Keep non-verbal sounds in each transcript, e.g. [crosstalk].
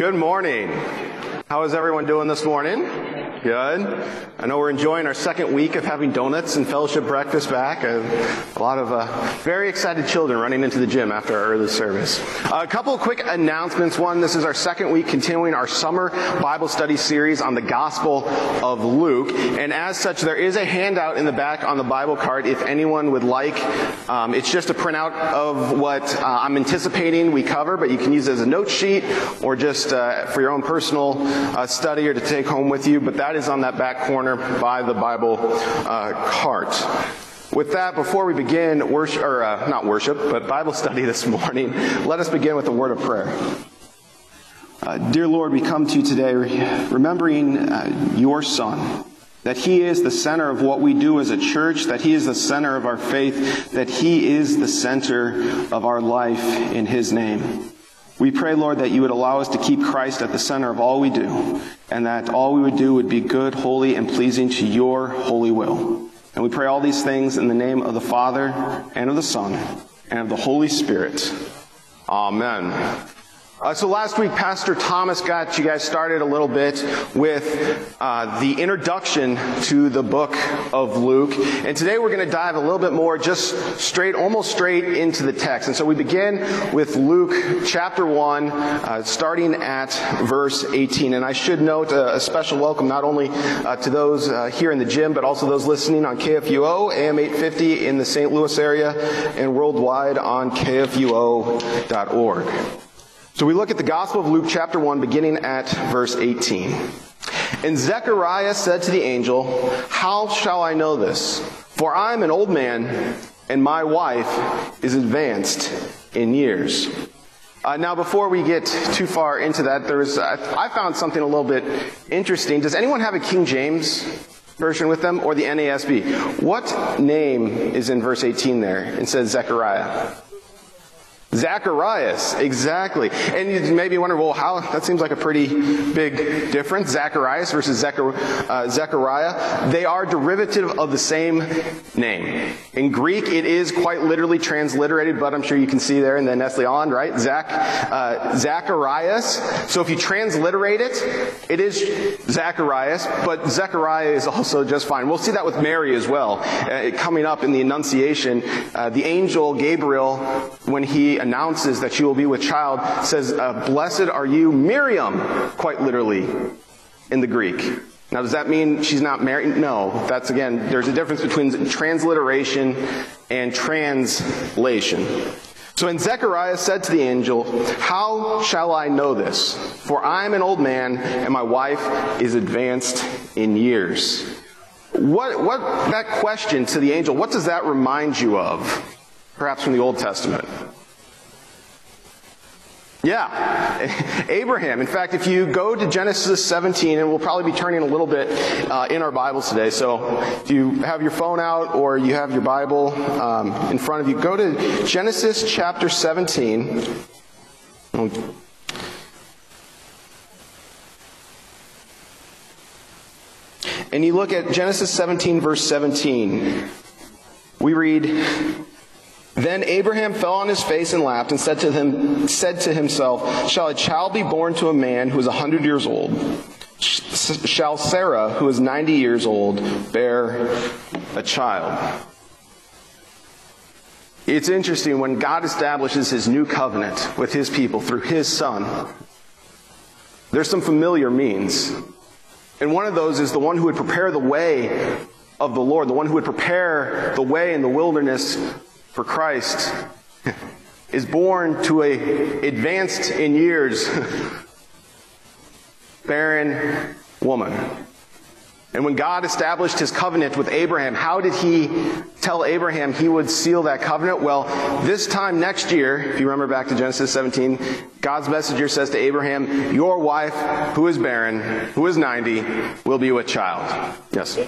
Good morning. How is everyone doing this morning? Good. I know we're enjoying our second week of having donuts and fellowship breakfast back. A, a lot of uh, very excited children running into the gym after our early service. Uh, a couple quick announcements. One, this is our second week continuing our summer Bible study series on the Gospel of Luke. And as such, there is a handout in the back on the Bible card if anyone would like. Um, it's just a printout of what uh, I'm anticipating we cover, but you can use it as a note sheet or just uh, for your own personal uh, study or to take home with you. But that that is on that back corner by the Bible uh, cart. With that, before we begin worship, or uh, not worship, but Bible [laughs] study this morning, let us begin with a word of prayer. Uh, dear Lord, we come to you today remembering uh, your Son, that He is the center of what we do as a church, that He is the center of our faith, that He is the center of our life in His name. We pray, Lord, that you would allow us to keep Christ at the center of all we do, and that all we would do would be good, holy, and pleasing to your holy will. And we pray all these things in the name of the Father, and of the Son, and of the Holy Spirit. Amen. Uh, so last week, Pastor Thomas got you guys started a little bit with uh, the introduction to the book of Luke, and today we're going to dive a little bit more, just straight, almost straight into the text. And so we begin with Luke chapter one, uh, starting at verse 18. And I should note a, a special welcome not only uh, to those uh, here in the gym, but also those listening on KFUO, AM 850 in the St. Louis area, and worldwide on KFUO.org. So we look at the Gospel of Luke, chapter 1, beginning at verse 18. And Zechariah said to the angel, How shall I know this? For I am an old man, and my wife is advanced in years. Uh, now, before we get too far into that, there's uh, I found something a little bit interesting. Does anyone have a King James version with them or the NASB? What name is in verse 18 there? It says Zechariah. Zacharias, exactly. And you may be wondering, well, how, that seems like a pretty big difference. Zacharias versus Zechar, uh, Zechariah. They are derivative of the same name. In Greek, it is quite literally transliterated, but I'm sure you can see there in the Nestle-Aland, right? Zach, uh, Zacharias. So if you transliterate it, it is Zacharias, but Zechariah is also just fine. We'll see that with Mary as well. Uh, coming up in the Annunciation, uh, the angel Gabriel, when he announces that she will be with child says, uh, Blessed are you, Miriam, quite literally, in the Greek. Now, does that mean she's not married? No. That's again, there's a difference between transliteration and translation. So, when Zechariah said to the angel, How shall I know this? For I am an old man, and my wife is advanced in years. What, what, that question to the angel, what does that remind you of? Perhaps from the Old Testament. Yeah, [laughs] Abraham. In fact, if you go to Genesis 17, and we'll probably be turning a little bit uh, in our Bibles today. So if you have your phone out or you have your Bible um, in front of you, go to Genesis chapter 17. And you look at Genesis 17, verse 17. We read, then Abraham fell on his face and laughed and said to him, said to himself, Shall a child be born to a man who is a hundred years old? Shall Sarah, who is ninety years old, bear a child? It's interesting when God establishes his new covenant with his people through his son. There's some familiar means. And one of those is the one who would prepare the way of the Lord, the one who would prepare the way in the wilderness for Christ is born to a advanced in years barren woman. And when God established his covenant with Abraham, how did he tell Abraham he would seal that covenant? Well, this time next year, if you remember back to Genesis 17, God's messenger says to Abraham, Your wife, who is barren, who is 90, will be with child. Yes.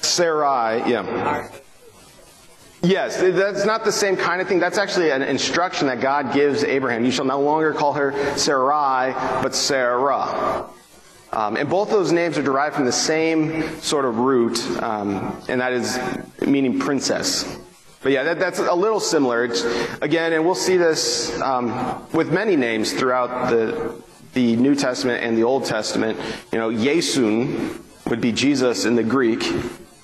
Sarai, yeah. Yes, that's not the same kind of thing. That's actually an instruction that God gives Abraham. You shall no longer call her Sarai, but Sarah. Um, and both those names are derived from the same sort of root, um, and that is meaning princess. But yeah, that, that's a little similar. It's, again, and we'll see this um, with many names throughout the the New Testament and the Old Testament. You know, Yesun would be Jesus in the Greek.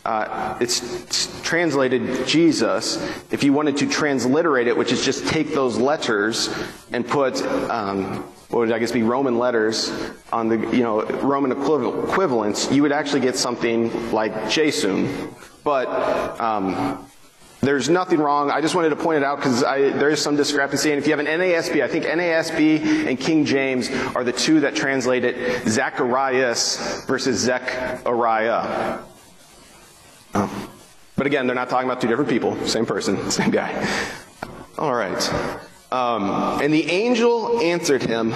Uh, it's, translated Jesus. If you wanted to transliterate it, which is just take those letters and put um, what would I guess be Roman letters on the you know Roman equivalents, you would actually get something like Jason. But um, there's nothing wrong. I just wanted to point it out because there is some discrepancy. And if you have an NASB, I think NASB and King James are the two that translate it Zacharias versus Zechariah. Um, but again, they're not talking about two different people, same person, [laughs] same guy. All right. Um, and the angel answered him,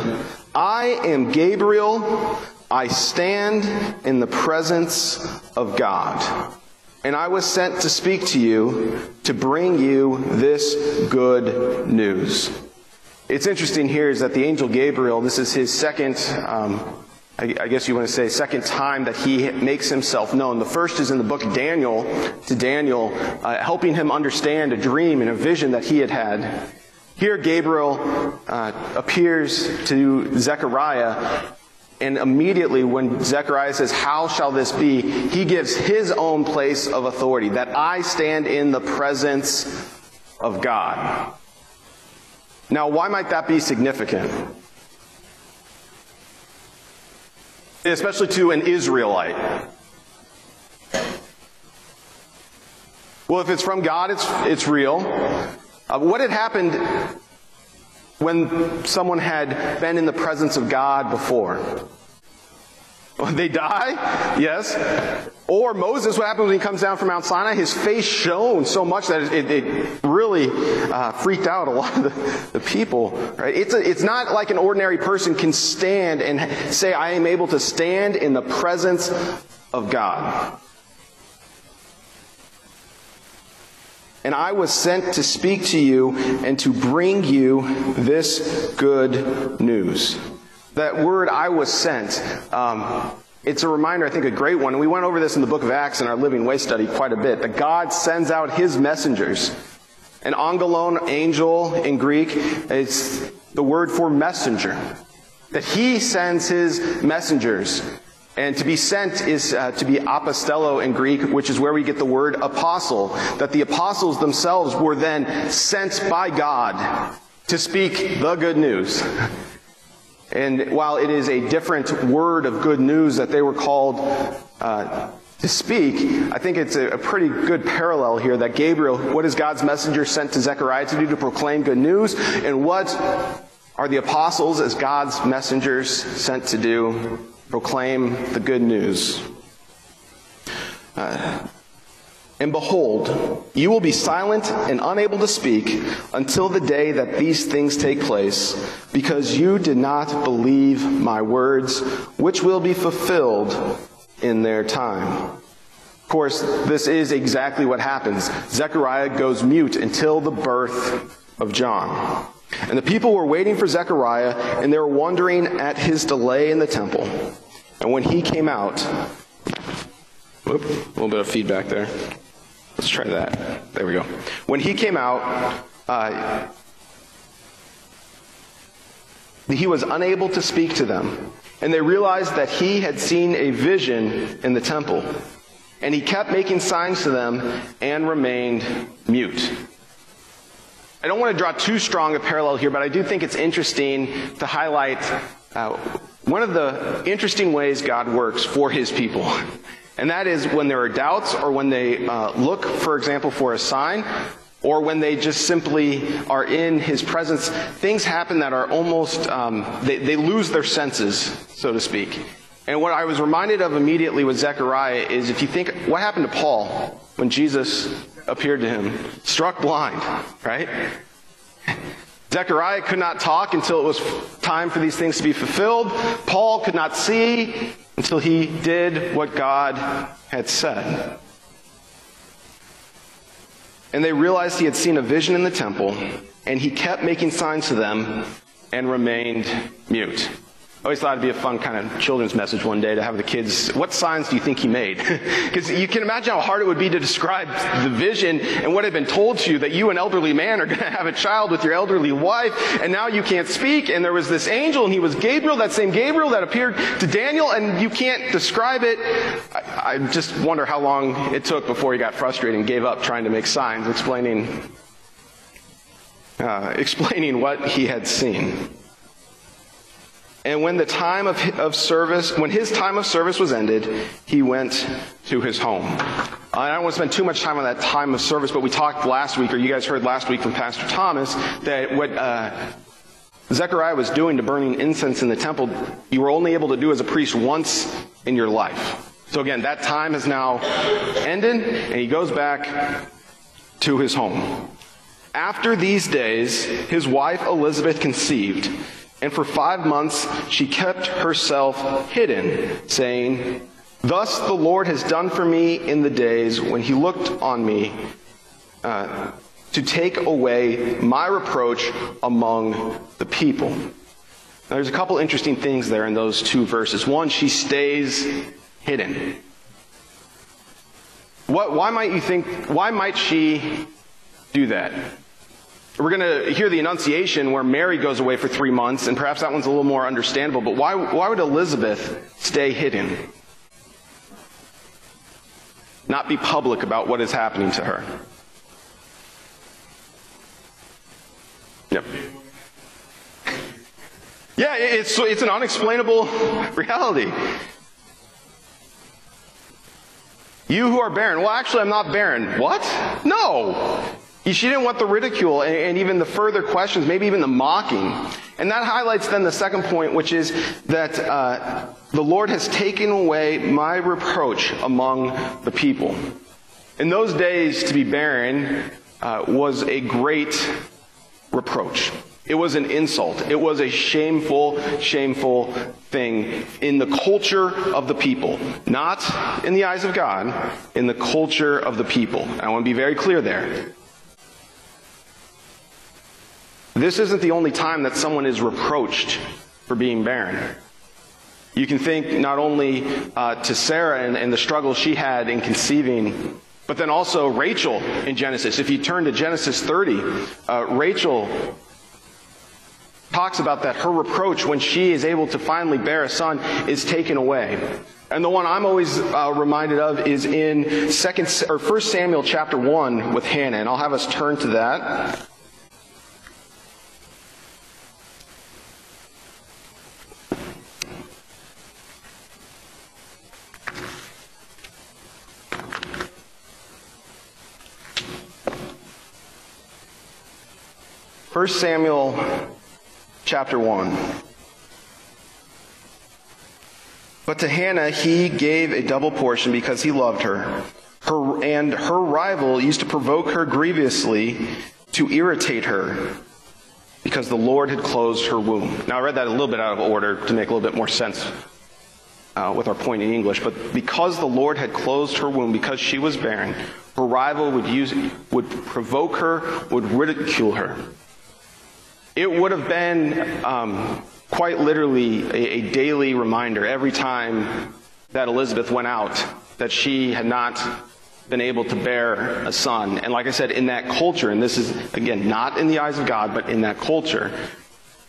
I am Gabriel. I stand in the presence of God. And I was sent to speak to you to bring you this good news. It's interesting here is that the angel Gabriel, this is his second, um, I, I guess you want to say, second time that he makes himself known. The first is in the book of Daniel, to Daniel, uh, helping him understand a dream and a vision that he had had. Here, Gabriel uh, appears to Zechariah and immediately, when Zechariah says, How shall this be? he gives his own place of authority that I stand in the presence of God. Now, why might that be significant? Especially to an Israelite. Well, if it's from God, it's, it's real. Uh, what had happened when someone had been in the presence of God before? [laughs] They die? Yes. Or Moses, what happens when he comes down from Mount Sinai? His face shone so much that it, it really uh, freaked out a lot of the, the people. Right? It's, a, it's not like an ordinary person can stand and say, I am able to stand in the presence of God. And I was sent to speak to you and to bring you this good news. That word, I was sent, um, it's a reminder, I think, a great one. We went over this in the book of Acts in our Living Way study quite a bit. That God sends out his messengers. An angelon, angel in Greek, is the word for messenger. That he sends his messengers. And to be sent is uh, to be apostello in Greek, which is where we get the word apostle. That the apostles themselves were then sent by God to speak the good news. [laughs] And while it is a different word of good news that they were called uh, to speak, I think it's a, a, pretty good parallel here that Gabriel, what is God's messenger sent to Zechariah to do to proclaim good news? And what are the apostles as God's messengers sent to do? proclaim the good news. Uh, and behold, you will be silent and unable to speak until the day that these things take place, because you did not believe my words, which will be fulfilled in their time. Of course, this is exactly what happens. Zechariah goes mute until the birth of John. And the people were waiting for Zechariah, and they were wondering at his delay in the temple. And when he came out, whoop, a little bit of feedback there. Let's try that. There we go. When he came out, uh, he was unable to speak to them. And they realized that he had seen a vision in the temple. And he kept making signs to them and remained mute. I don't want to draw too strong a parallel here, but I do think it's interesting to highlight uh, one of the interesting ways God works for his people. [laughs] And that is when there are doubts or when they uh, look, for example, for a sign or when they just simply are in his presence, things happen that are almost, um, they, they lose their senses, so to speak. And what I was reminded of immediately with Zechariah is if you think, what happened to Paul when Jesus appeared to him? Struck blind, right? [laughs] Zechariah could not talk until it was time for these things to be fulfilled. Paul could not see until he did what God had said. And they realized he had seen a vision in the temple, and he kept making signs to them and remained mute. I always thought it'd be a fun kind of children's message one day to have the kids, what signs do you think he made? [laughs] Because you can imagine how hard it would be to describe the vision and what had been told to you that you, an elderly man, are [laughs] going to have a child with your elderly wife, and now you can't speak, and there was this angel, and he was Gabriel, that same Gabriel that appeared to Daniel, and you can't describe it. I, I just wonder how long it took before he got frustrated and gave up trying to make signs explaining, uh, [laughs] explaining what he had seen. And when the time of, of service, when his time of service was ended, he went to his home. I don't want to spend too much time on that time of service, but we talked last week, or you guys heard last week from Pastor Thomas, that what uh, Zechariah was doing to burning incense in the temple, you were only able to do as a priest once in your life. So again, that time has now ended, and he goes back to his home. After these days, his wife Elizabeth conceived and for five months she kept herself hidden, saying, Thus the Lord has done for me in the days when he looked on me uh, to take away my reproach among the people. Now, there's a couple interesting things there in those two verses. One, she stays hidden. What, why might you think, why might she do that? We're going to hear the Annunciation where Mary goes away for three months, and perhaps that one's a little more understandable, but why, why would Elizabeth stay hidden? Not be public about what is happening to her? Yep. Yeah, it's, it's an unexplainable [laughs] reality. You who are barren. Well, actually, I'm not barren. What? No. She didn't want the ridicule and even the further questions, maybe even the mocking. And that highlights then the second point, which is that uh, the Lord has taken away my reproach among the people. In those days, to be barren uh, was a great reproach. It was an insult. It was a shameful, shameful thing in the culture of the people. Not in the eyes of God, in the culture of the people. I want to be very clear there. This isn't the only time that someone is reproached for being barren. You can think not only uh, to Sarah and, and the struggle she had in conceiving, but then also Rachel in Genesis. If you turn to Genesis 30, uh, Rachel talks about that her reproach when she is able to finally bear a son is taken away. And the one I'm always uh, reminded of is in second or First Samuel chapter 1 with Hannah, and I'll have us turn to that. First Samuel chapter 1. But to Hannah he gave a double portion because he loved her. Her and her rival used to provoke her grievously to irritate her because the Lord had closed her womb. Now I read that a little bit out of order to make a little bit more sense uh, with our point in English, but because the Lord had closed her womb, because she was barren, her rival would use, would provoke her, would ridicule her. It would have been um, quite literally a, a daily reminder every time that Elizabeth went out that she had not been able to bear a son. And like I said, in that culture, and this is, again, not in the eyes of God, but in that culture,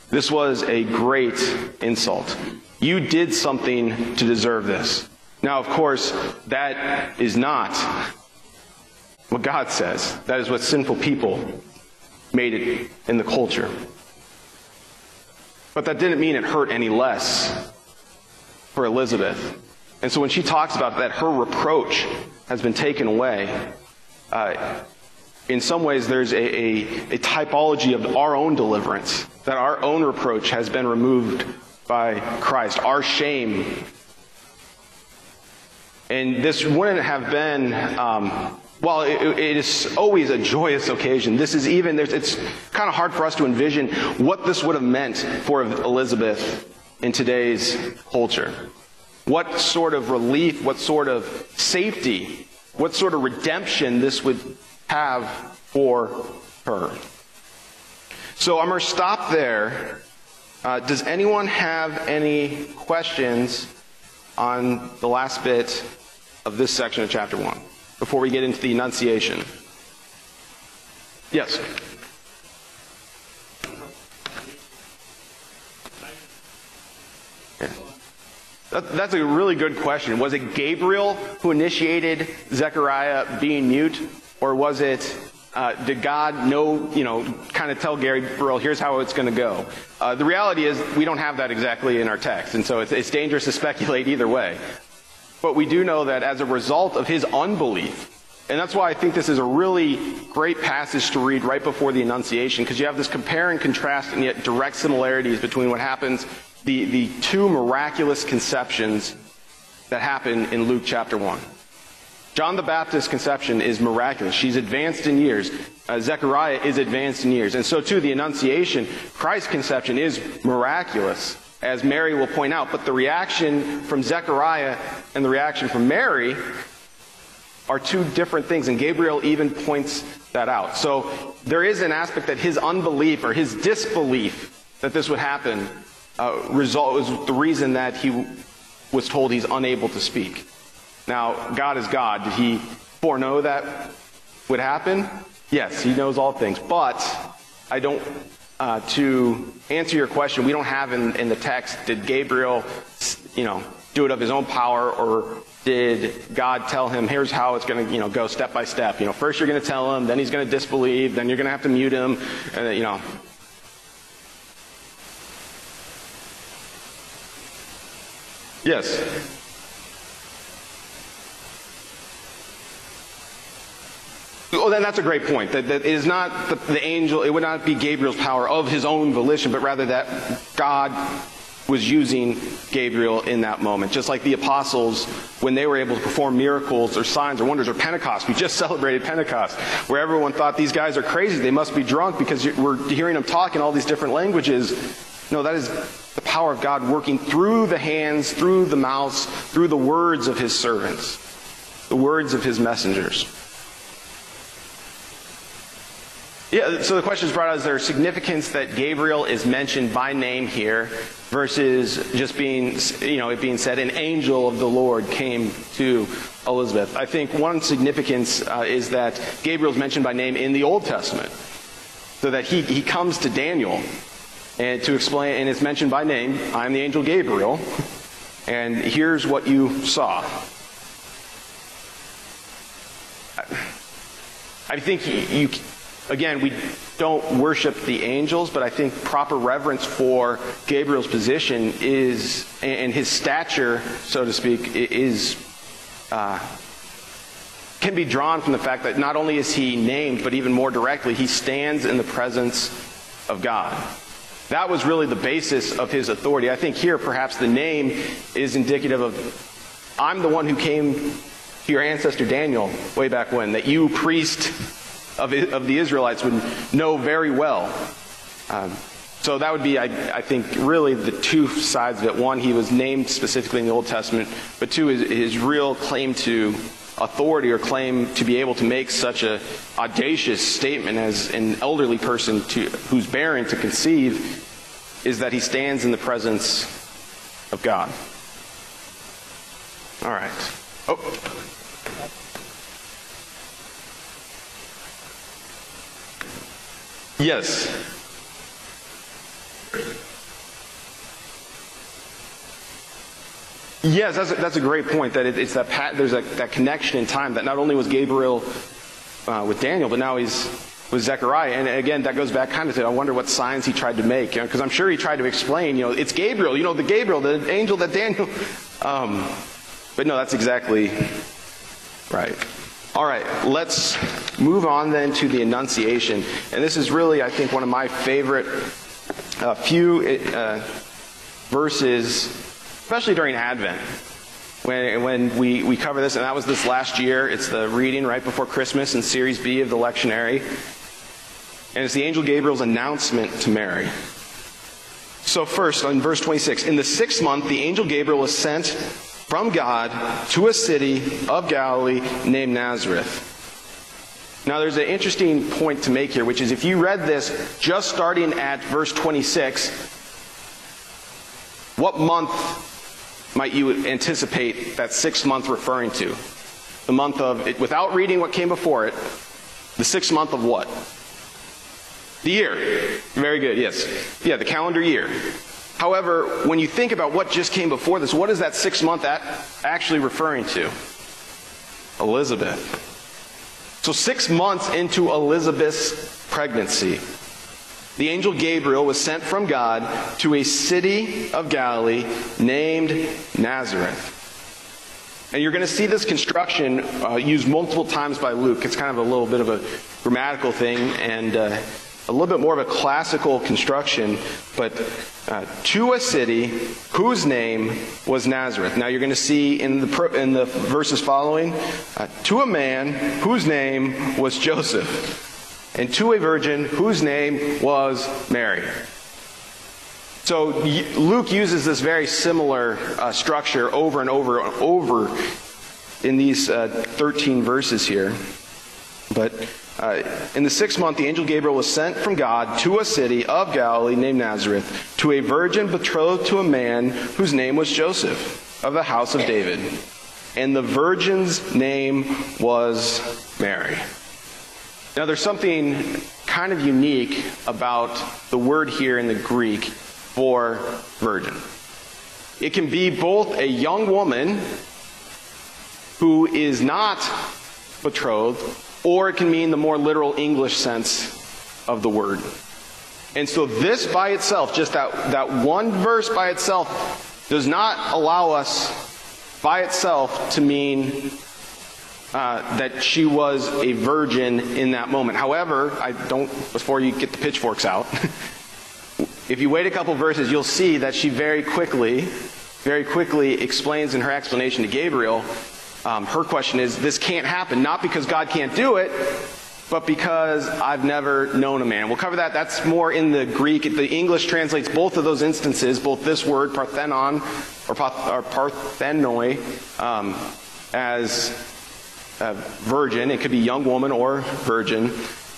this was a great insult. You did something to deserve this. Now, of course, that is not what God says. That is what sinful people made it in the culture. But that didn't mean it hurt any less for Elizabeth. And so when she talks about that, her reproach has been taken away. Uh, in some ways, there's a, a, a typology of our own deliverance, that our own reproach has been removed by Christ, our shame. And this wouldn't have been um, while it, is always a joyous occasion, this is even, it's kind of hard for us to envision what this would have meant for Elizabeth in today's culture. What sort of relief, what sort of safety, what sort of redemption this would have for her. So I'm going to stop there Uh, does anyone have any questions on the last bit of this section of chapter 1 before we get into the Annunciation? Yes. that's a really good question. Was it Gabriel who initiated Zechariah being mute, or was it uh, did God know, you know, kind of tell Gabriel, here's how it's going to go? Uh, the reality is we don't have that exactly in our text, and so it's, it's dangerous to speculate either way. But we do know that as a result of his unbelief, and that's why I think this is a really great passage to read right before the Annunciation, because you have this compare and contrast and yet direct similarities between what happens, the, the two miraculous conceptions that happen in Luke chapter 1. John the Baptist's conception is miraculous. She's advanced in years. Uh, Zechariah is advanced in years. And so too, the Annunciation, Christ's conception is miraculous, as Mary will point out. But the reaction from Zechariah and the reaction from Mary are two different things. And Gabriel even points that out. So there is an aspect that his unbelief or his disbelief that this would happen uh, result was the reason that he was told he's unable to speak. Now, God is God. Did he foreknow that would happen? Yes, he knows all things. But I don't, uh, to answer your question, we don't have in, in the text, did Gabriel, you know, do it of his own power or did God tell him, here's how it's going to, you know, go step by step. You know, first you're going to tell him, then he's going to disbelieve, then you're going to have to mute him, and, you know. Yes. Oh, then that's a great point. That, that it is not the, the angel, it would not be Gabriel's power of his own volition, but rather that God was using Gabriel in that moment. Just like the apostles, when they were able to perform miracles or signs or wonders, or Pentecost. We just [laughs] celebrated Pentecost, where everyone thought these guys are crazy. They must be drunk because we're hearing them talk in all these different languages. No, that is the power of God working through the hands, through the mouths, through the words of his servants, the words of his messengers. Yeah, so the question is brought out is there significance that Gabriel is mentioned by name here versus just being, you know, it being said an angel of the Lord came to Elizabeth? I think one significance uh, is that Gabriel is mentioned by name in the Old Testament. So that he, he comes to Daniel and to explain, and it's mentioned by name, I'm the angel Gabriel, and here's what you saw. I think you, Again, we don't worship the angels, but I think proper reverence for Gabriel's position is, and his stature, so to speak, is, uh, can be drawn from the fact that not only is he named, but even more directly, he stands in the presence of God. That was really the basis of his authority. I think here, perhaps the name is indicative of I'm the one who came to your ancestor Daniel way back when, that you, priest, of, of the Israelites would know very well. Um, so that would be, I, I, think, really the two sides of it. One, he was named specifically in the Old Testament, but two, his, his real claim to authority or claim to be able to make such a audacious statement as an elderly person to, who's barren to conceive is that he stands in the presence of God. All right. Oh. Yes. Yes, that's a, that's a great point. That it, it's that pat, there's a, that connection in time that not only was Gabriel uh, with Daniel, but now he's with Zechariah. And again, that goes back kind of to I wonder what signs he tried to make, because you know, I'm sure he tried to explain. You know, it's Gabriel. You know, the Gabriel, the angel that Daniel. [laughs] Um, but no, that's exactly right. All right, let's move on then to the Annunciation. And this is really, I think, one of my favorite uh, few uh, verses, especially during Advent. When, when we, we cover this, and that was this last year. It's the reading right before Christmas in Series B of the lectionary. And it's the angel Gabriel's announcement to Mary. So, first, on verse 26, in the sixth month, the angel Gabriel was sent from God to a city of Galilee named Nazareth. Now, there's an interesting point to make here, which is if you read this just starting at verse 26, what month might you anticipate that sixth month referring to? The month of, without reading what came before it, the sixth month of what? The year. Very good, yes. Yeah, the calendar year. However, when you think about what just came before this, what is that sixth month actually referring to? Elizabeth. So, six months into Elizabeth's pregnancy, the angel Gabriel was sent from God to a city of Galilee named Nazareth. And you're going to see this construction uh, used multiple times by Luke. It's kind of a little bit of a grammatical thing and uh, a little bit more of a classical construction, but uh, to a city whose name was Nazareth. Now you're going to see in the, in the verses following, uh, to a man whose name was Joseph, and to a virgin whose name was Mary. So Luke uses this very similar uh, structure over and over and over in these uh, 13 verses here. But uh, in the sixth month, the angel Gabriel was sent from God to a city of Galilee named Nazareth to a virgin betrothed to a man whose name was Joseph of the house of David. And the virgin's name was Mary. Now, there's something kind of unique about the word here in the Greek for virgin. It can be both a young woman who is not betrothed, or it can mean the more literal English sense of the word. And so, this by itself, just that, that one verse by itself, does not allow us by itself to mean uh, that she was a virgin in that moment. However, I don't, before you get the pitchforks out, [laughs] If you wait a couple verses, you'll see that she very quickly, very quickly explains in her explanation to Gabriel. Um, her question is, this can't happen, not because God can't do it, but because I've never known a man. We'll cover that. That's more in the Greek. The English translates both of those instances, both this word, parthenon, or, parthenoi, um, as a virgin. It could be young woman or virgin.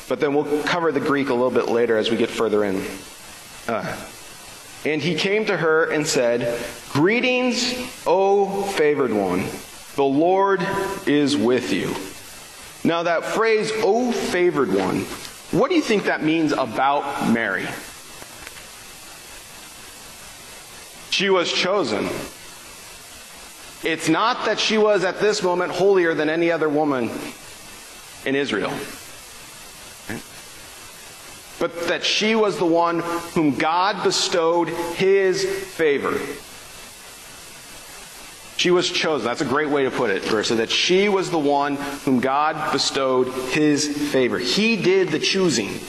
But then we'll cover the Greek a little bit later as we get further in. Uh, and he came to her and said, Greetings, O favored one. The Lord is with you. Now, that phrase, O favored one, what do you think that means about Mary? She was chosen. It's not that she was at this moment holier than any other woman in Israel but that she was the one whom God bestowed his favor. She was chosen. That's a great way to put it, Versa, that she was the one whom God bestowed his favor. He did the choosing.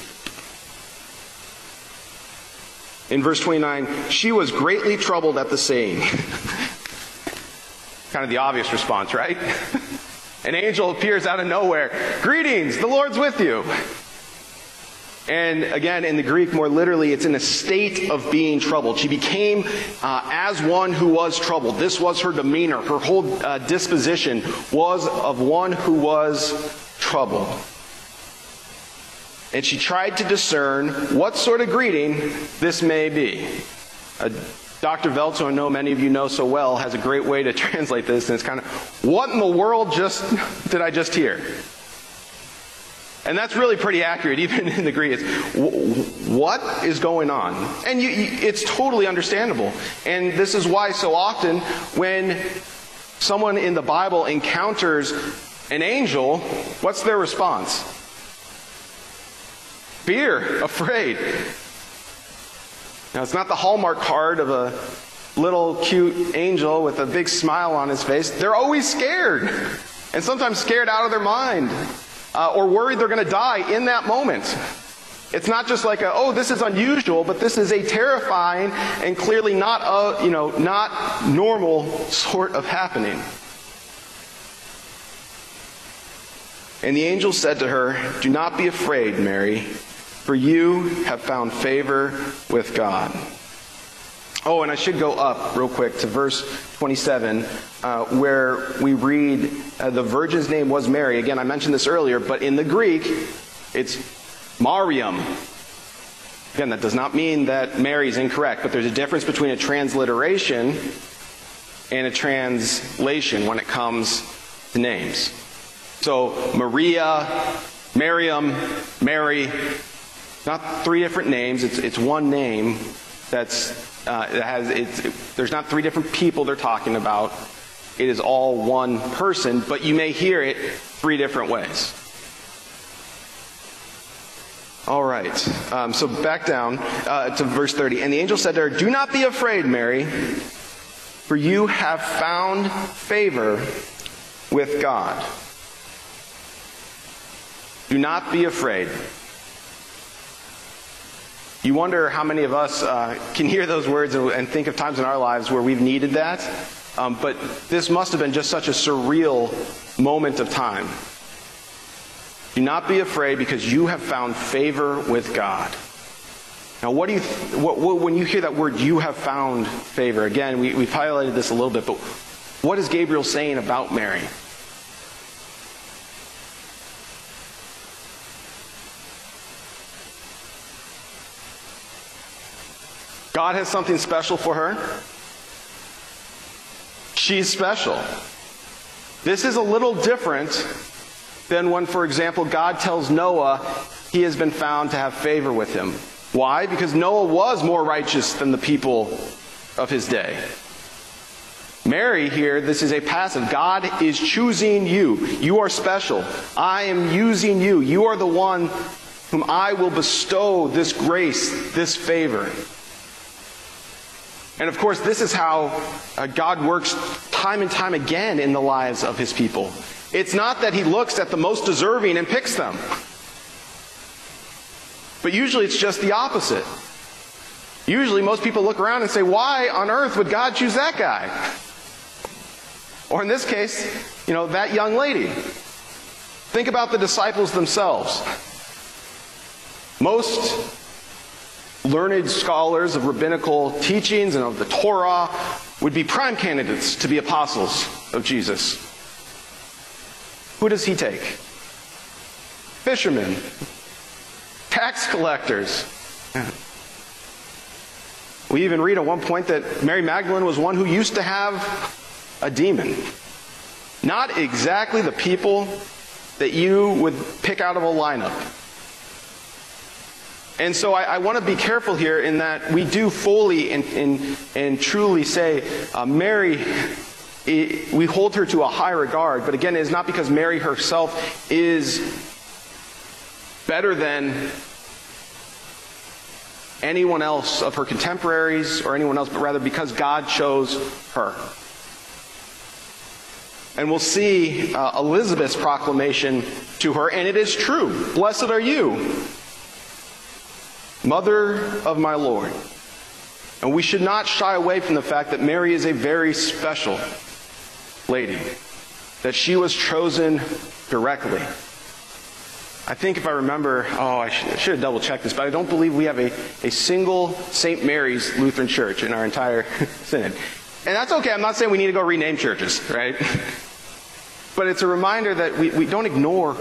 In verse 29, she was greatly troubled at the saying. [laughs] kind of the obvious response, right? [laughs] An angel appears out of nowhere. Greetings, the Lord's with you. And again, in the Greek, more literally, it's in a state of being troubled. She became uh, as one who was troubled. This was her demeanor. Her whole uh, disposition was of one who was troubled. And she tried to discern what sort of greeting this may be. Uh, Dr. Velto, I know many of you know so well, has a great way to [laughs] translate this, and it's kind of, what in the world just did I just hear? And that's really pretty accurate, [laughs] even in the Greek. It's, what is going on? And you, it's totally understandable. And this is why so often when someone in the Bible encounters an angel, what's their response? Fear, afraid. Now, it's not the Hallmark card of a little cute angel with a big smile on his face. They're always scared, and sometimes scared out of their mind uh, or worried they're going to die in that moment. It's not just like a, oh, this is unusual, but this is a terrifying and clearly not a, you know, not normal sort of happening. And the angel said to her, Do not be afraid, Mary, for you have found favor with God. Oh, and I should go up real quick to verse 27, uh, where we read uh, the virgin's name was Mary. Again, I mentioned this earlier, but in the Greek, it's Mariam. Again, that does not mean that Mary is incorrect, but there's a difference between a transliteration and a translation when it comes to names. So, Maria, Miriam, Mary, not three different names, it's, it's one name that's, uh, that has, it's, there's not three different people they're talking about. It is all one person, but you may hear it three different ways. All right. Um, so back down uh, to verse 30. And the angel said to her, Do not be afraid, Mary, for you have found favor with God. Do not be afraid. You wonder how many of us uh, can hear those words and, think of times in our lives where we've needed that. Um, but this must have been just such a surreal moment of time. Do not be afraid because you have found favor with God. Now, what do you, what, what, when you hear that word, you have found favor, again, we, we've highlighted this a little bit, but what is Gabriel saying about Mary? God has something special for her. She's special. This is a little different than when, for example, God tells Noah he has been found to have favor with him. Why? Because Noah was more righteous than the people of his day. Mary here, this is a passive. God is choosing you. You are special. I am using you. You are the one whom I will bestow this grace, this favor. And of course, this is how uh, God works time and time again in the lives of his people. It's not that he looks at the most deserving and picks them. But usually it's just the opposite. Usually most people look around and say, why on earth would God choose that guy? Or in this case, you know, that young lady. Think about the disciples themselves. Most learned scholars of rabbinical teachings and of the Torah would be prime candidates to be apostles of Jesus. Who does he take? Fishermen, tax collectors. We even read at one point that Mary Magdalene was one who used to have a demon. Not exactly the people that you would pick out of a lineup. And so I, I want to be careful here in that we do fully and, and, and truly say, uh, Mary, it, we hold her to a high regard. But again, it is not because Mary herself is better than anyone else of her contemporaries or anyone else, but rather because God chose her. And we'll see uh, Elizabeth's proclamation to her, and it is true. Blessed are you mother of my Lord. And we should not shy away from the fact that Mary is a very special lady, that she was chosen directly. I think if I remember, oh, I should, I should have double checked this, but I don't believe we have a, a single St. Mary's Lutheran church in our entire [laughs] synod. And that's okay. I'm not saying we need to go rename churches, right? [laughs] But it's a reminder that we, we don't ignore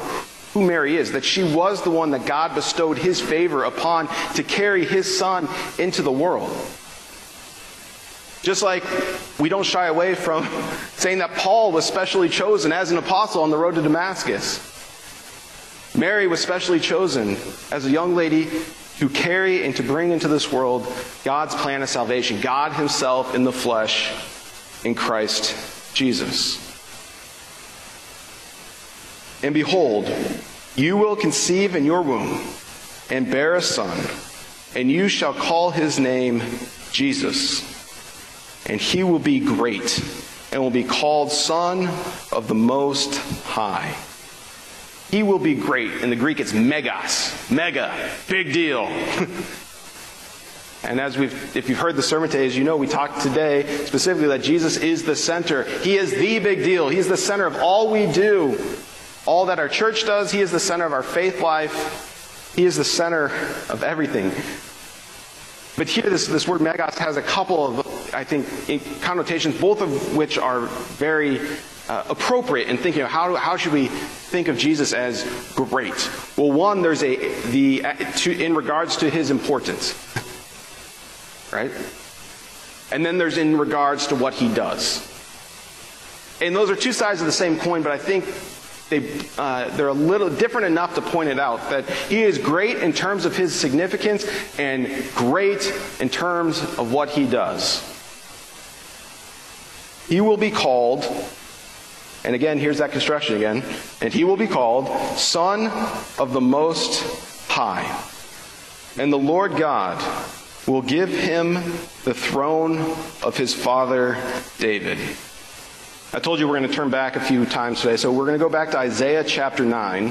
who Mary is, that she was the one that God bestowed his favor upon to carry his son into the world. Just like we don't shy away from [laughs] saying that Paul was specially chosen as an apostle on the road to Damascus. Mary was specially chosen as a young lady to carry and to bring into this world God's plan of salvation, God Himself in the flesh in Christ Jesus. And behold, you will conceive in your womb and bear a son, and you shall call his name Jesus. And he will be great and will be called Son of the Most High. He will be great. In the Greek, it's megas. Mega. Big deal. [laughs] and as we've, if you've heard the sermon today, as you know, we talked today specifically that Jesus is the center. He is the big deal. He's the center of all we do all that our church does. He is the center of our faith life. He is the center of everything. But here, this, this word megas has a couple of, I think, connotations, both of which are very uh, appropriate in thinking of how, how should we think of Jesus as great? Well, one, there's a the to, in regards to his importance, right? And then there's in regards to what he does. And those are two sides of the same coin, but I think they, uh, they're a little different enough to point it out that he is great in terms of his significance and great in terms of what he does. He will be called and again, here's that construction again. And he will be called Son of the Most High. And the Lord God will give him the throne of his father David. I told you we're going to turn back a few times today, so we're going to go back to Isaiah chapter 9.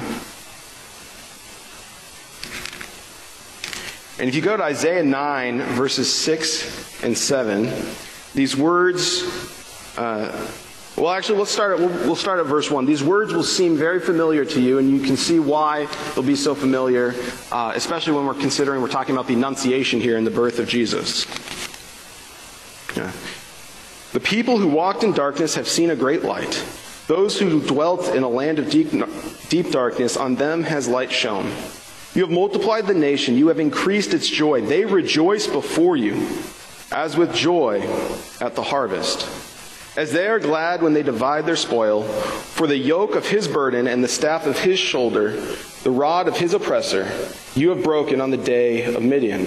And if you go to Isaiah 9, verses 6 and 7, these words uh, well, actually, let's start at, we'll, we'll, start at verse 1. These words will seem very familiar to you, and you can see why they'll be so familiar, uh, especially when we're considering, we're talking about the Annunciation here in the birth of Jesus. Yeah. The people who walked in darkness have seen a great light. Those who dwelt in a land of deep, deep darkness, on them has light shone. You have multiplied the nation, you have increased its joy. They rejoice before you, as with joy at the harvest as they are glad when they divide their spoil, for the yoke of his burden and the staff of his shoulder, the rod of his oppressor, you have broken on the day of Midian.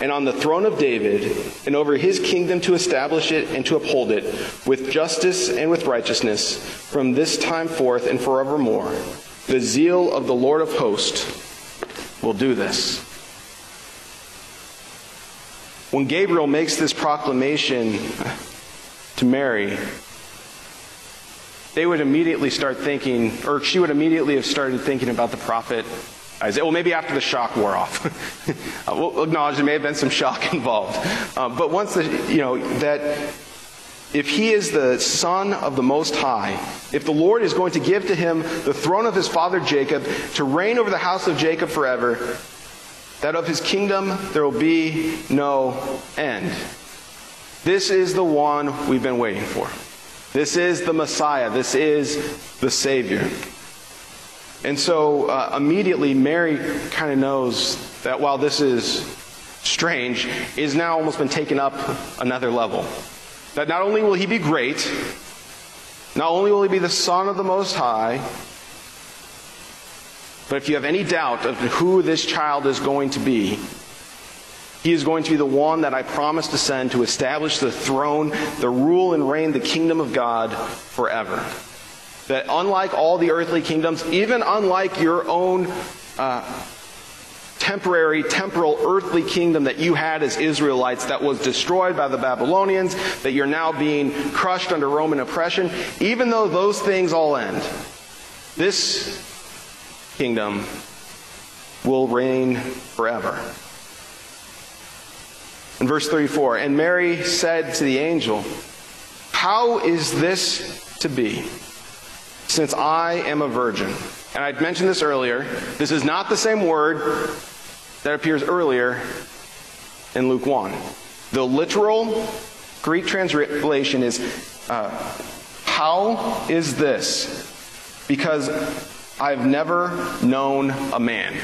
And on the throne of David, and over his kingdom to establish it and to uphold it with justice and with righteousness from this time forth and forevermore. The zeal of the Lord of hosts will do this. When Gabriel makes this proclamation to Mary, they would immediately start thinking, or she would immediately have started thinking about the prophet Well, maybe after the shock wore off. [laughs] we'll acknowledge there may have been some shock [laughs] involved. Um, but once the, you know, that if he is the son of the Most High, if the Lord is going to give to him the throne of his father Jacob to reign over the house of Jacob forever, that of his kingdom there will be no end. This is the one we've been waiting for. This is the Messiah. This is the Savior. And so uh, immediately Mary kind of knows that while this is strange, is now almost been taken up another level. That not only will he be great, not only will he be the Son of the Most High, but if you have any doubt of who this child is going to be, he is going to be the one that I promised to send to establish the throne, the rule and reign, the kingdom of God forever. That unlike all the earthly kingdoms, even unlike your own uh, temporary, temporal, earthly kingdom that you had as Israelites that was destroyed by the Babylonians, that you're now being crushed under Roman oppression, even though those things all end, this kingdom will reign forever. In verse 34, and Mary said to the angel, How is this to be, since I am a virgin? And I'd mentioned this earlier. This is not the same word that appears earlier in Luke 1. The literal Greek translation is, uh, How is this? Because I've never known a man.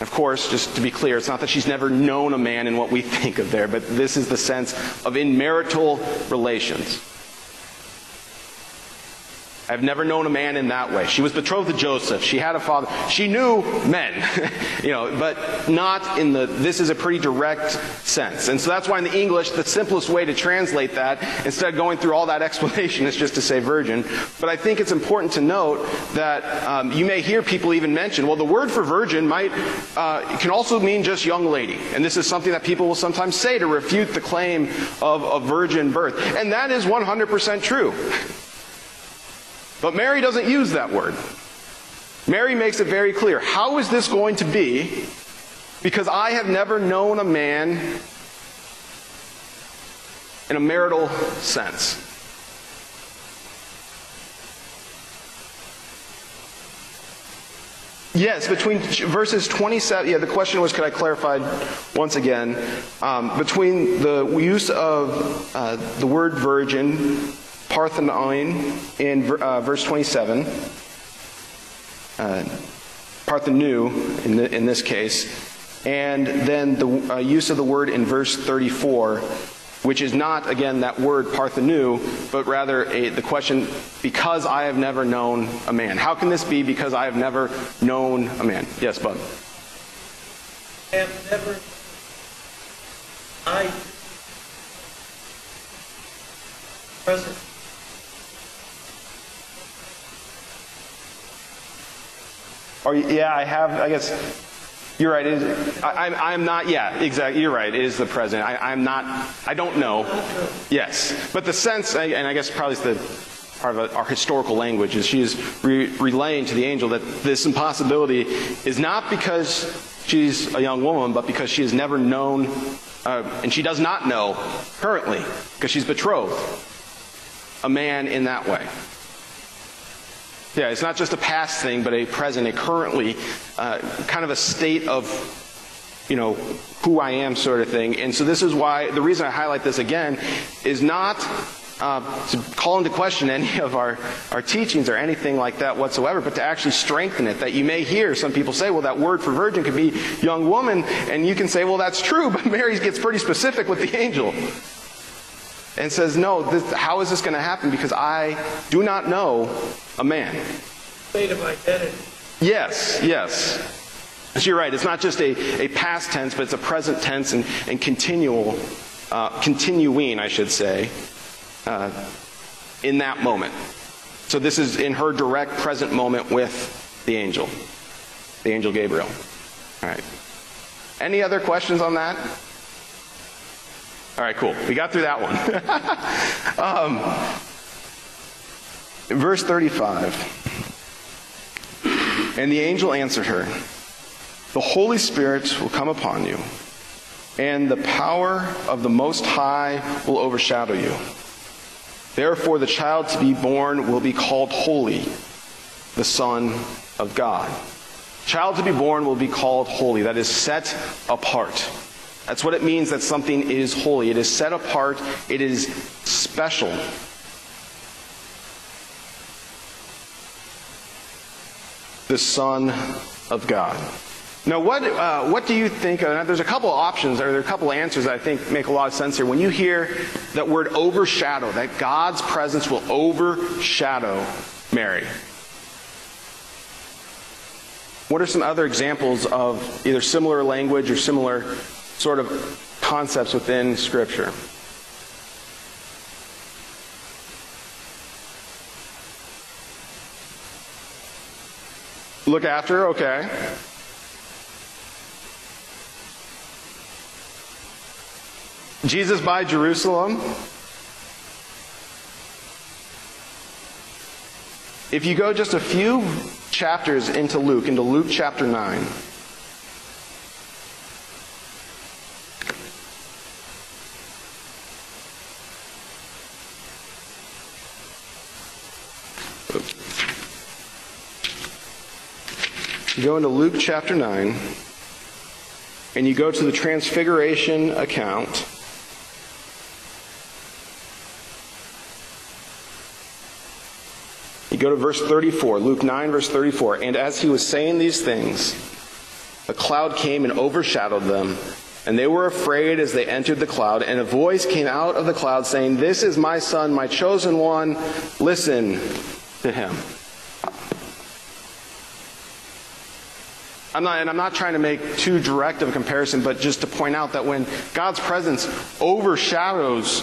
Of course, just to be clear, it's not that she's never known a man in what we [laughs] think of there, but this is the sense of in marital relations. I've never known a man in that way. She was betrothed to Joseph. She had a father. She knew men, [laughs] you know, but not in the, this is a pretty direct sense. And so that's why in the English, the simplest way to translate that, instead of going through all that [laughs] explanation, is just to say virgin. But I think it's important to note that um, you may hear people even mention, well, the word for virgin might, uh, can also mean just young lady. And this is something that people will sometimes say to refute the claim of a virgin birth. And that is 100% true. [laughs] But Mary doesn't use that word. Mary makes it very clear. How is this going to be? Because I have never known a man in a marital sense. Yes, between verses 27, yeah, the question was, could I clarify once again? Um, between the use of uh, the word virgin, parthenon, in uh, verse 27, uh, parthenu in, the, in this case, and then the uh, use of the word in verse 34, which is not, again, that word parthenu, but rather a, the question, because I have never known a man. How can this be because I have never known a man? Yes, Bud. I have never, I, present, Or, yeah, I have, I guess, you're right. I, I'm, I'm not, yeah, exactly. You're right. It is the present. I, I'm not, I don't know. Yes. But the sense, and I guess probably it's the part of our historical language, is she is re- relaying to the angel that this impossibility is not because she's a young woman, but because she has never known, uh, and she does not know currently, because she's betrothed, a man in that way. Yeah, it's not just a past thing, but a present, a currently, uh, kind of a state of, you know, who I am sort of thing. And so this is why, the reason I highlight this again is not uh, to call into question any [laughs] of our, our teachings or anything like that whatsoever, but to actually strengthen it. That you may hear some people say, well, that word for virgin could be young woman, and you can say, well, that's true, [laughs] but Mary gets pretty specific with the angel and says, No, this, how is this going to happen? Because I do not know a man. state of identity. Yes, yes. So you're right. It's not just a, a past tense, but it's a present tense and, and continual, uh, continuing, I should say, uh, in that moment. So this is in her direct present moment with the angel, the angel Gabriel. All right. Any other questions on that? All right, cool. We got through that one. [laughs] um, verse 35. And the angel answered her, The Holy Spirit will come upon you, and the power of the Most High will overshadow you. Therefore, the child to be born will be called Holy, the Son of God. Child to be born will be called holy, that is, set apart. That's what it means that something is holy. It is set apart, it is special. The Son of God. Now, what, uh, what do you think? Uh, there's a couple of options, or there are a couple of answers that I think make a lot of sense here. When you hear that word overshadow, that God's presence will overshadow Mary. What are some other examples of either similar language or similar sort of concepts within Scripture. Look after, okay. Jesus by Jerusalem. If you go just a few chapters into Luke, into Luke chapter 9, You go into Luke chapter 9, and you go to the Transfiguration account. You go to verse 34, Luke 9, verse 34. And as he was saying these things, a cloud came and overshadowed them. And they were afraid as they entered the cloud. And a voice came out of the cloud saying, This is my son, my chosen one. Listen to him. I'm not, and I'm not trying to make too direct of a comparison, but just to point out that when God's presence overshadows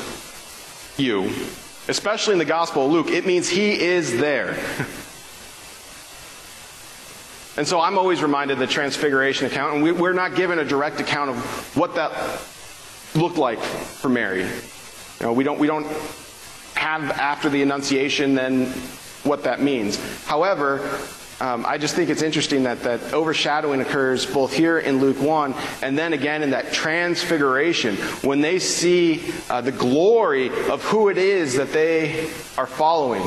you, especially in the Gospel of Luke, it means He is there. [laughs] and so I'm always reminded of the Transfiguration account, and we, we're not given a direct account of what that looked like for Mary. You know, we don't, we don't have after the Annunciation then what that means. However, um, I just think it's interesting that that overshadowing occurs both here in Luke 1 and then again in that transfiguration when they see uh, the glory of who it is that they are following.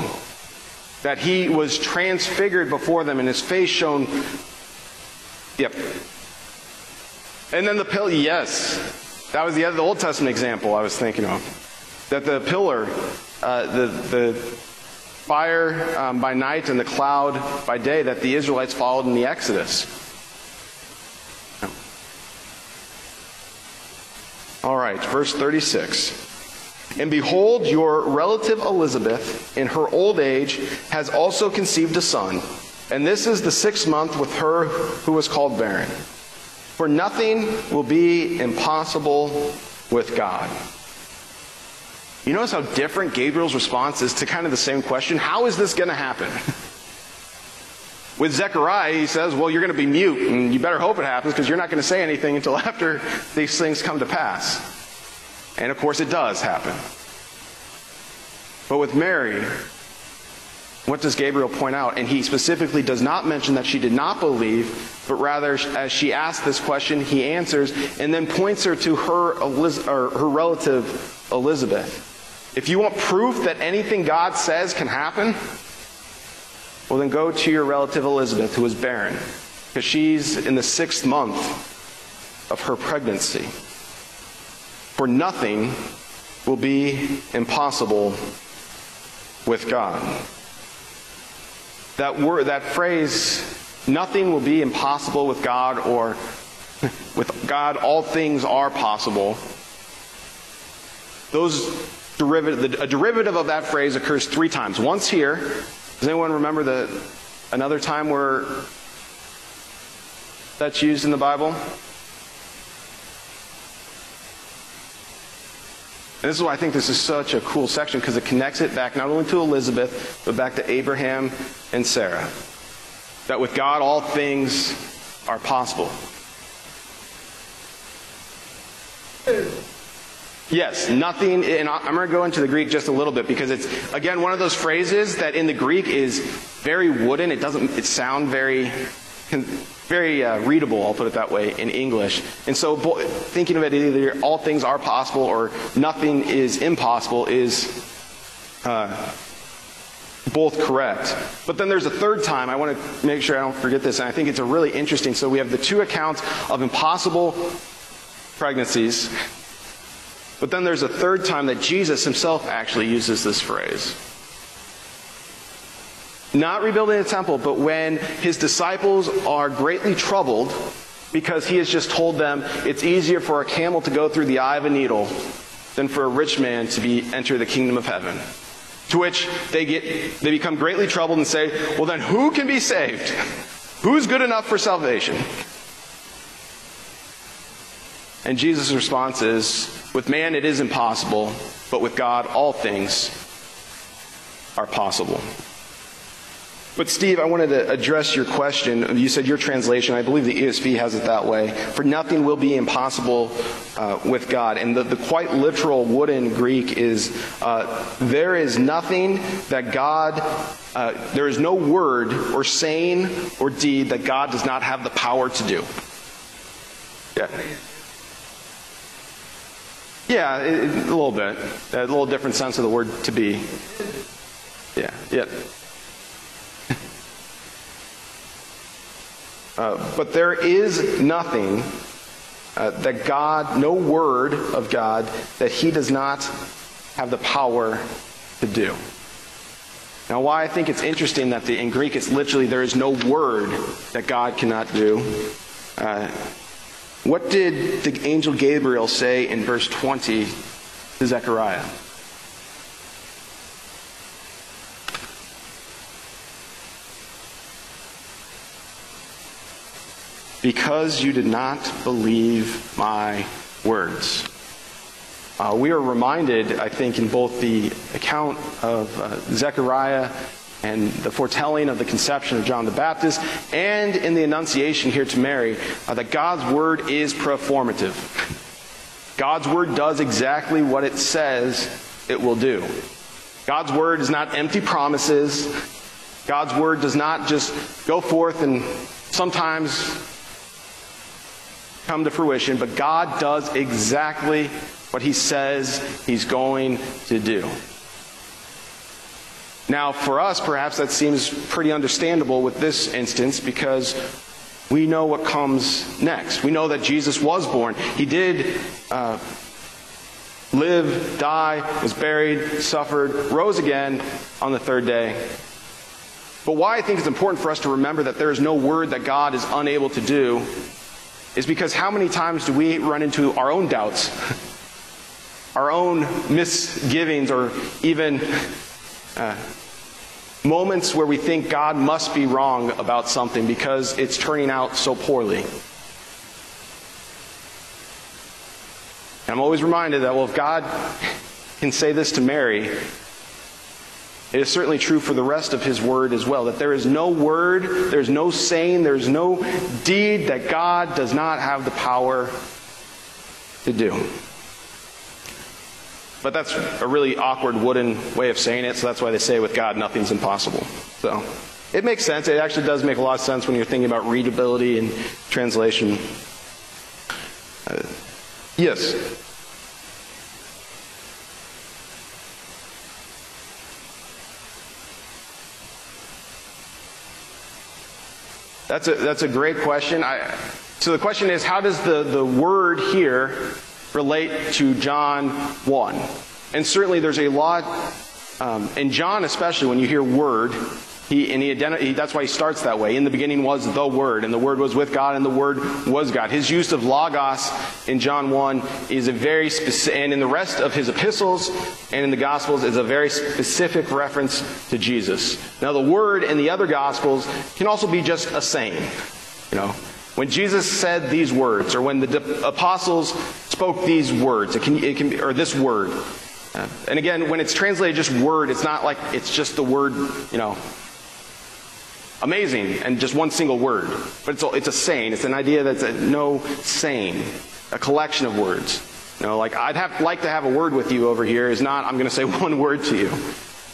That he was transfigured before them and his face shone. Yep. And then the pillar, yes. That was the, the Old Testament example I was thinking of. That the pillar, uh, the, the fire um, by night and the cloud by day that the Israelites followed in the Exodus. All right, verse 36. And behold, your relative Elizabeth, in her old age, has also conceived a son. And this is the sixth month with her who was called barren. For nothing will be impossible with God. You notice how different Gabriel's response is to kind of the same question? How is this going to happen? [laughs] With Zechariah, he says, Well, you're going to be mute, and you better hope it happens because you're not going to say anything until [laughs] after these things come to pass. And of course, it does happen. But with Mary, what does Gabriel point out? And he specifically does not mention that she did not believe, but rather, as she asks this question, he answers and then points her to her, her relative Elizabeth. If you want proof that anything God says can happen, well, then go to your relative Elizabeth, who is barren, because she's in the sixth month of her pregnancy. For nothing will be impossible with God. That word, that phrase, nothing will be impossible with God, or [laughs] with God, all things are possible. Those derivative, a derivative of that phrase occurs three times. Once here. Does anyone remember the another time where that's used in the Bible? And this is why I think this is such a cool section because it connects it back not only to Elizabeth, but back to Abraham and Sarah. That with God all things are possible. Yes, nothing, and I'm going to go into the Greek just a little bit because it's, again, one of those phrases that in the Greek is very wooden. It doesn't, it sound very, very uh, readable, I'll put it that way, in English. And so thinking of it either all things are possible or nothing is impossible is uh, both correct. But then there's a third time. I want to make sure I don't forget this, and I think it's a really interesting. So we have the two accounts of impossible pregnancies but then there's a third time that Jesus himself actually uses this phrase. Not rebuilding the temple, but when his disciples are greatly troubled because he has just told them it's easier for a camel to go through the eye of a needle than for a rich man to be enter the kingdom of heaven. To which they get they become greatly troubled and say, "Well then who can be saved? Who's good enough for salvation?" And Jesus' response is, with man, it is impossible, but with God, all things are possible. But, Steve, I wanted to address your question. You said your translation, I believe the ESV has it that way. For nothing will be impossible uh, with God. And the, the, quite literal wooden Greek is uh, there is nothing that God, uh, there is no word or saying or deed that God does not have the power to do. Yeah. Yeah, it, a little bit. A little different sense of the word to be. Yeah, yeah. [laughs] uh, but there is nothing uh, that God, no word of God, that He does not have the power to do. Now, why I think it's interesting that the, in Greek it's literally there is no word that God cannot do. Uh, what did the angel Gabriel say in verse 20 to Zechariah? Because you did not believe my words. Uh, we are reminded, I think, in both the account of uh, Zechariah and the foretelling of the conception of John the Baptist, and in the Annunciation here to Mary, uh, that God's Word is performative. God's Word does exactly what it says it will do. God's Word is not empty promises. God's word does not just go forth and sometimes come to fruition, but God does exactly what he says he's going to do. Now, for us, perhaps that seems pretty understandable with this instance because we know what comes next. We know that Jesus was born. He did uh, live, die, was buried, suffered, rose again on the third day. But why I think it's important for us to remember that there is no word that God is unable to do is because how many times do we run into our own doubts, [laughs] our own misgivings, or even uh, moments where we think God must be wrong about something because it's turning out so poorly? I'm always reminded that, well, if God [laughs] can say this to Mary, it is certainly true for the rest of his word as well that there is no word, there's no saying, there's no deed that God does not have the power to do. But that's a really awkward wooden way of saying it, so that's why they say with God nothing's impossible. So it makes sense. It actually does make a lot of sense when you're thinking about readability and translation. Uh, yes. That's a, that's a great question. I, so the question is, how does the, the word here relate to John 1? And certainly there's a lot, um, and John especially, when you hear word, he, and he, identi- that's why he starts that way. In the beginning was the Word, and the Word was with God, and the Word was God. His use of logos in John 1 is a very specific, and in the rest of his epistles and in the Gospels is a very specific reference to Jesus. Now, the Word in the other Gospels can also be just a saying. You know, when Jesus said these words, or when the apostles spoke these words, it can, it can be, or this word. Uh, and again, when it's translated just word, it's not like it's just the word, you know, amazing and just one single word. But it's a, it's a saying. It's an idea that's a no saying, a collection of words. You know, like I'd have like to have a word with you over here is not I'm going to say [laughs] one word to you,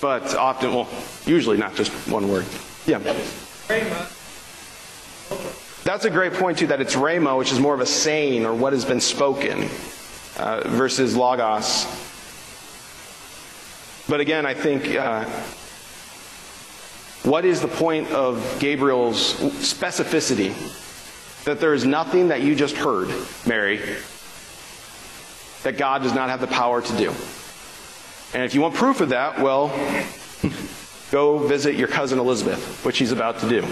but often, well, usually not just one word. Yeah. That's a great point too. That it's rhema, which is more of a saying or what has been spoken, uh, versus logos. But again, I think. Uh, what is the point of Gabriel's specificity? That there is nothing that you just heard, Mary, that God does not have the power to do. And if you want proof of that, well, [laughs] go visit your cousin Elizabeth, which he's about to do.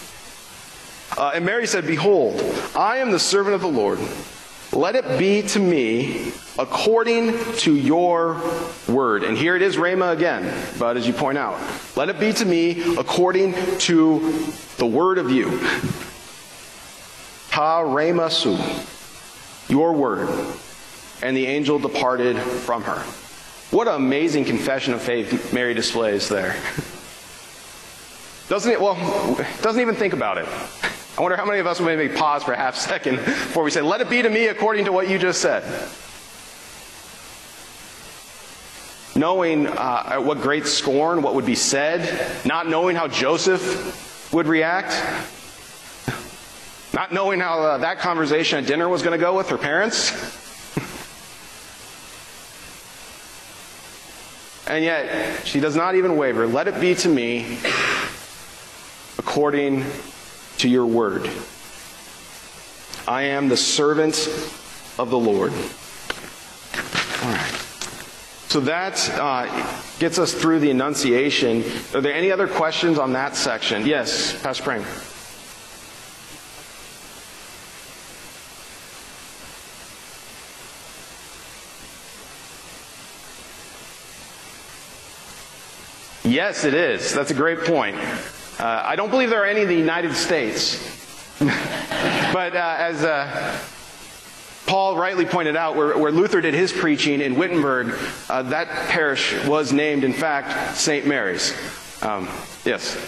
[laughs] uh, and Mary said, Behold, I am the servant of the Lord. Let it be to me according to your word. And here it is, Rhema again, but as you point out, let it be to me according to the word of you. Ta Rhema su, your word. And the angel departed from her. What an amazing confession of faith Mary displays there. Doesn't it? Well, doesn't even think about it. I wonder how many of us would maybe pause for a half second before we say, Let it be to me according to what you just said. Knowing uh, what great scorn, what would be said, not knowing how Joseph would react, not knowing how uh, that conversation at dinner was going to go with her parents. [laughs] and yet, she does not even waver. Let it be to me according to your word. I am the servant of the Lord. All right. So that uh, gets us through the Annunciation. Are there any other questions on that section? Yes, Pastor Spring. Yes, it is. That's a great point. Uh, I don't believe there are any in the United States. [laughs] but uh, as uh, Paul rightly pointed out, where, where, Luther did his preaching in Wittenberg, uh, that parish was named, in fact, St. Mary's. Um, yes.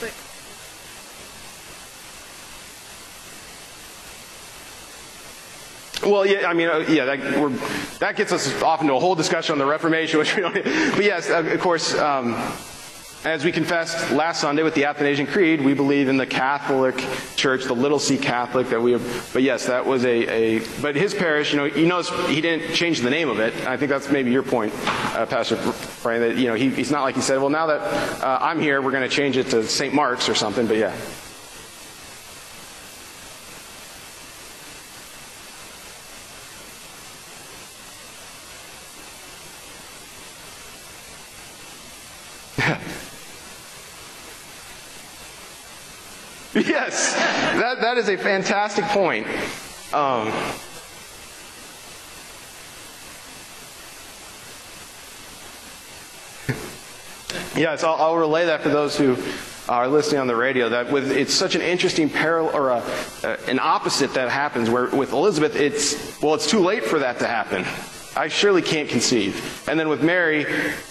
Well, yeah, I mean, uh, yeah, that, that, gets us off into a whole discussion on the Reformation, which we don't. [laughs] But yes, of course. Um, as we confessed last Sunday with the Athanasian Creed, we believe in the Catholic Church, the Little C Catholic that we have. But yes, that was a, a but his parish, you know, you notice he didn't change the name of it. I think that's maybe your point, uh, Pastor Brian, that, you know, he, he's not like he said, well, now that uh, I'm here, we're going to change it to St. Mark's or something, but yeah. [laughs] [laughs] Yes, that, that is a fantastic point. Um, yes, I'll, I'll, relay that for those who are listening on the radio. That with it's such an interesting parallel or a, uh, an opposite that happens. Where with Elizabeth, it's well, it's too late for that to happen. I surely can't conceive. And then with Mary,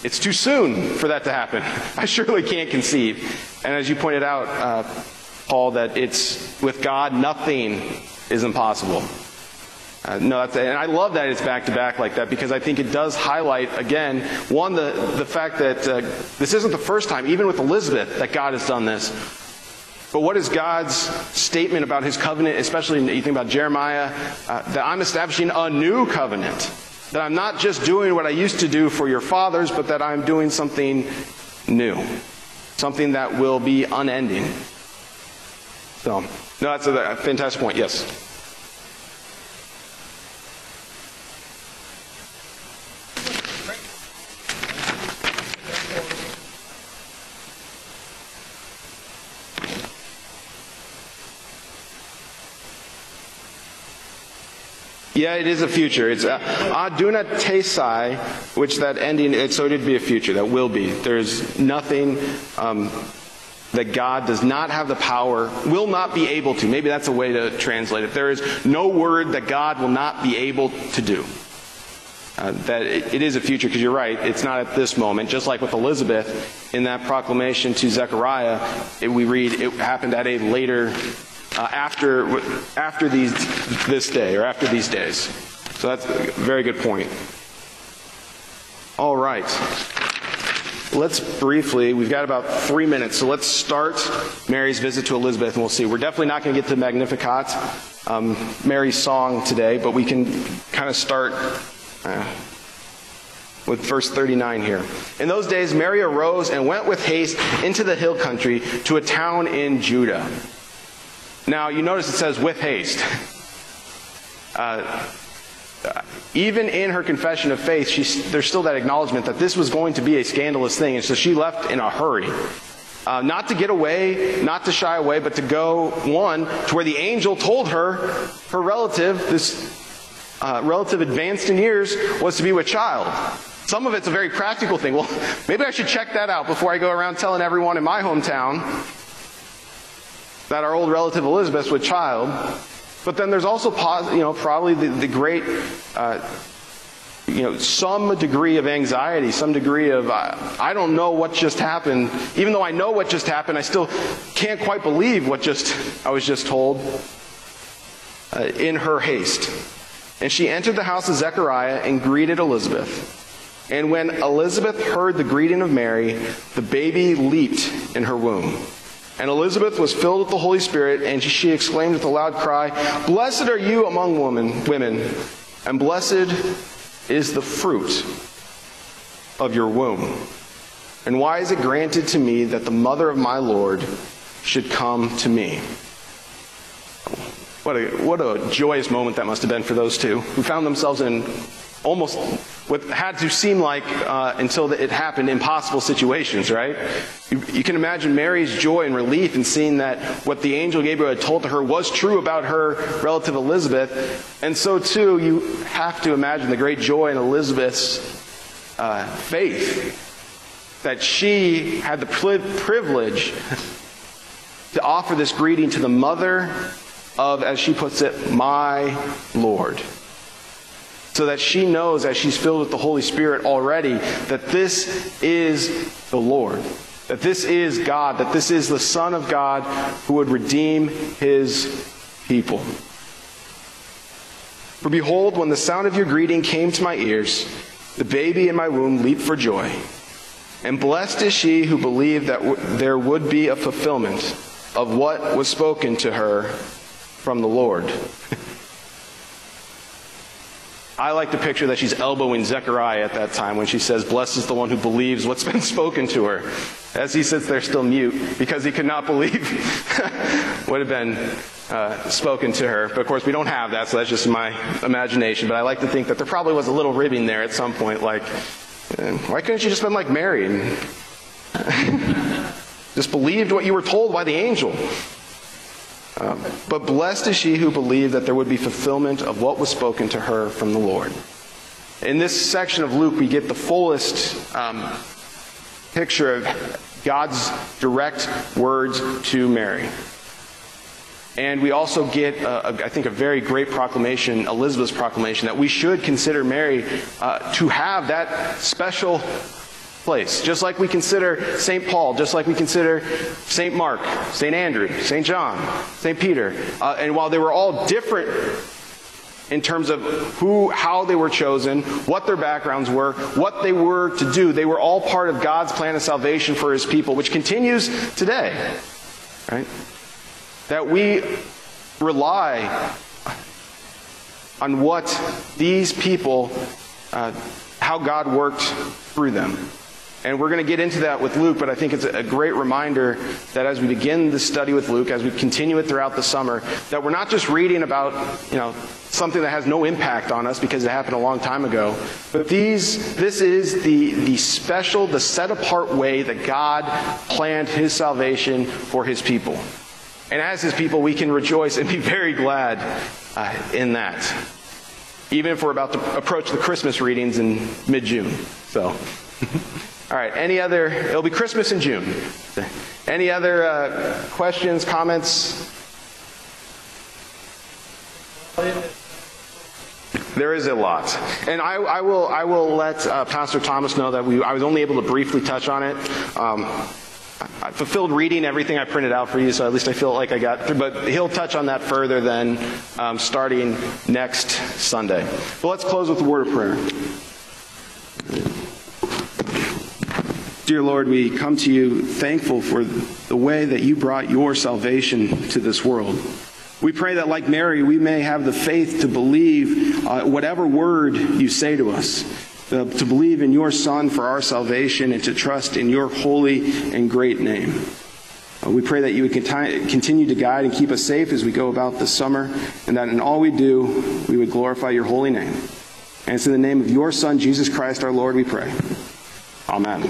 it's too soon for that to happen. [laughs] I surely can't conceive. And as you pointed out. Uh, Paul that it's with God, nothing is impossible. Uh, no, and I love that it's back to back like that because I think it does highlight again one the the fact that uh, this isn't the first time, even with Elizabeth, that God has done this. But what is God's statement about His covenant, especially you think about Jeremiah, uh, that I'm establishing a new covenant, that I'm not just doing what I used to do for your fathers, but that I'm doing something new, something that will be unending. So, no, that's a, fantastic point. Yes. Yeah, it is a future. It's uh, aduna tesai, which that ending, so it'd be a future. That will be. There's nothing um, that God does not have the power, will not be able to. Maybe that's a way to translate it. There is no word that God will not be able to do. Uh, that it, is a future, because you're right, it's not at this moment. Just like with Elizabeth, in that proclamation to Zechariah, it, we read it happened at a later, uh, after, after these, this day, or after these days. So that's a very good point. All right. Let's briefly, we've got about three minutes, so let's start Mary's visit to Elizabeth, and we'll see. We're definitely not going to get to Magnificat, um, Mary's song today, but we can kind of start uh, with verse 39 here. In those days, Mary arose and went with haste into the hill country to a town in Judah. Now, you notice it says with haste. Uh, even in her confession of faith, there's still that acknowledgement that this was going to be a scandalous thing, and so she left in a hurry. Uh, not to get away, not to shy away, but to go, one, to where the angel told her, her relative, this uh, relative advanced in years, was to be with child. Some of it's a very practical thing. Well, [laughs] maybe I should check that out before I go around telling everyone in my hometown that our old relative Elizabeth's with child. But then there's also, you know, probably the, the great, uh, you know, some degree of anxiety, some degree of, uh, I don't know what just happened. Even though I know what just happened, I still can't quite believe what just, I was just told uh, in her haste. And she entered the house of Zechariah and greeted Elizabeth. And when Elizabeth heard the greeting of Mary, the baby leaped in her womb. And Elizabeth was filled with the Holy Spirit, and she exclaimed with a loud cry, Blessed are you among women, women, and blessed is the fruit of your womb. And why is it granted to me that the mother of my Lord should come to me? What a, what a joyous moment that must have been for those two who found themselves in almost what had to seem like, uh, until it happened, impossible situations, right? You, you, can imagine Mary's joy and relief in seeing that what the angel Gabriel had told to her was true about her relative Elizabeth. And so, too, you have to imagine the great joy in Elizabeth's uh, faith that she had the privilege to offer this greeting to the mother of, as she puts it, my Lord so that she knows as she's filled with the Holy Spirit already that this is the Lord, that this is God, that this is the Son of God who would redeem his people. For behold, when the sound of your greeting came to my ears, the baby in my womb leaped for joy. And blessed is she who believed that w- there would be a fulfillment of what was spoken to her from the Lord. [laughs] I like to picture that she's elbowing Zechariah at that time when she says, Blessed is the one who believes what's been [laughs] spoken to her. As he sits there still mute because he could not believe [laughs] what had been uh, spoken to her. But of course, we don't have that, so that's just my imagination. But I like to think that there probably was a little ribbing there at some point, like, eh, why couldn't you just been like Mary and [laughs] just believed what you were told by the angel? Um, but blessed is she who believed that there would be fulfillment of what was spoken to her from the Lord. In this section of Luke, we get the fullest um, picture of God's direct words to Mary. And we also get, uh, I think, a very great proclamation, Elizabeth's proclamation, that we should consider Mary uh, to have that special place. Just like we consider St. Paul, just like we consider St. Mark, St. Andrew, St. John, St. Peter. Uh, and while they were all different in terms of who, how they were chosen, what their backgrounds were, what they were to do, they were all part of God's plan of salvation for his people, which continues today. Right? That we rely on what these people, uh, how God worked through them. And we're going to get into that with Luke, but I think it's a great reminder that as we begin the study with Luke, as we continue it throughout the summer, that we're not just reading about, you know, something that has no impact on us because it happened a long time ago, but these, this is the, the special, the set apart way that God planned his salvation for his people. And as his people, we can rejoice and be very glad uh, in that. Even if we're about to approach the Christmas readings in mid June. So. [laughs] All right, any other, it'll be Christmas in June. Any other uh, questions, comments? There is a lot. And I, I will, I will let uh, Pastor Thomas know that we, I was only able to briefly touch on it. Um, I fulfilled reading everything I printed out for you, so at least I feel like I got through. But he'll touch on that further then um, starting next Sunday. But let's close with a word of prayer. Dear Lord, we come to you thankful for the way that you brought your salvation to this world. We pray that, like Mary, we may have the faith to believe uh, whatever word you say to us, uh, to believe in your Son for our salvation, and to trust in your holy and great name. Uh, we pray that you would continue to guide and keep us safe as we go about this summer, and that in all we do, we would glorify your holy name. And it's in the name of your Son, Jesus Christ our Lord, we pray. Amen.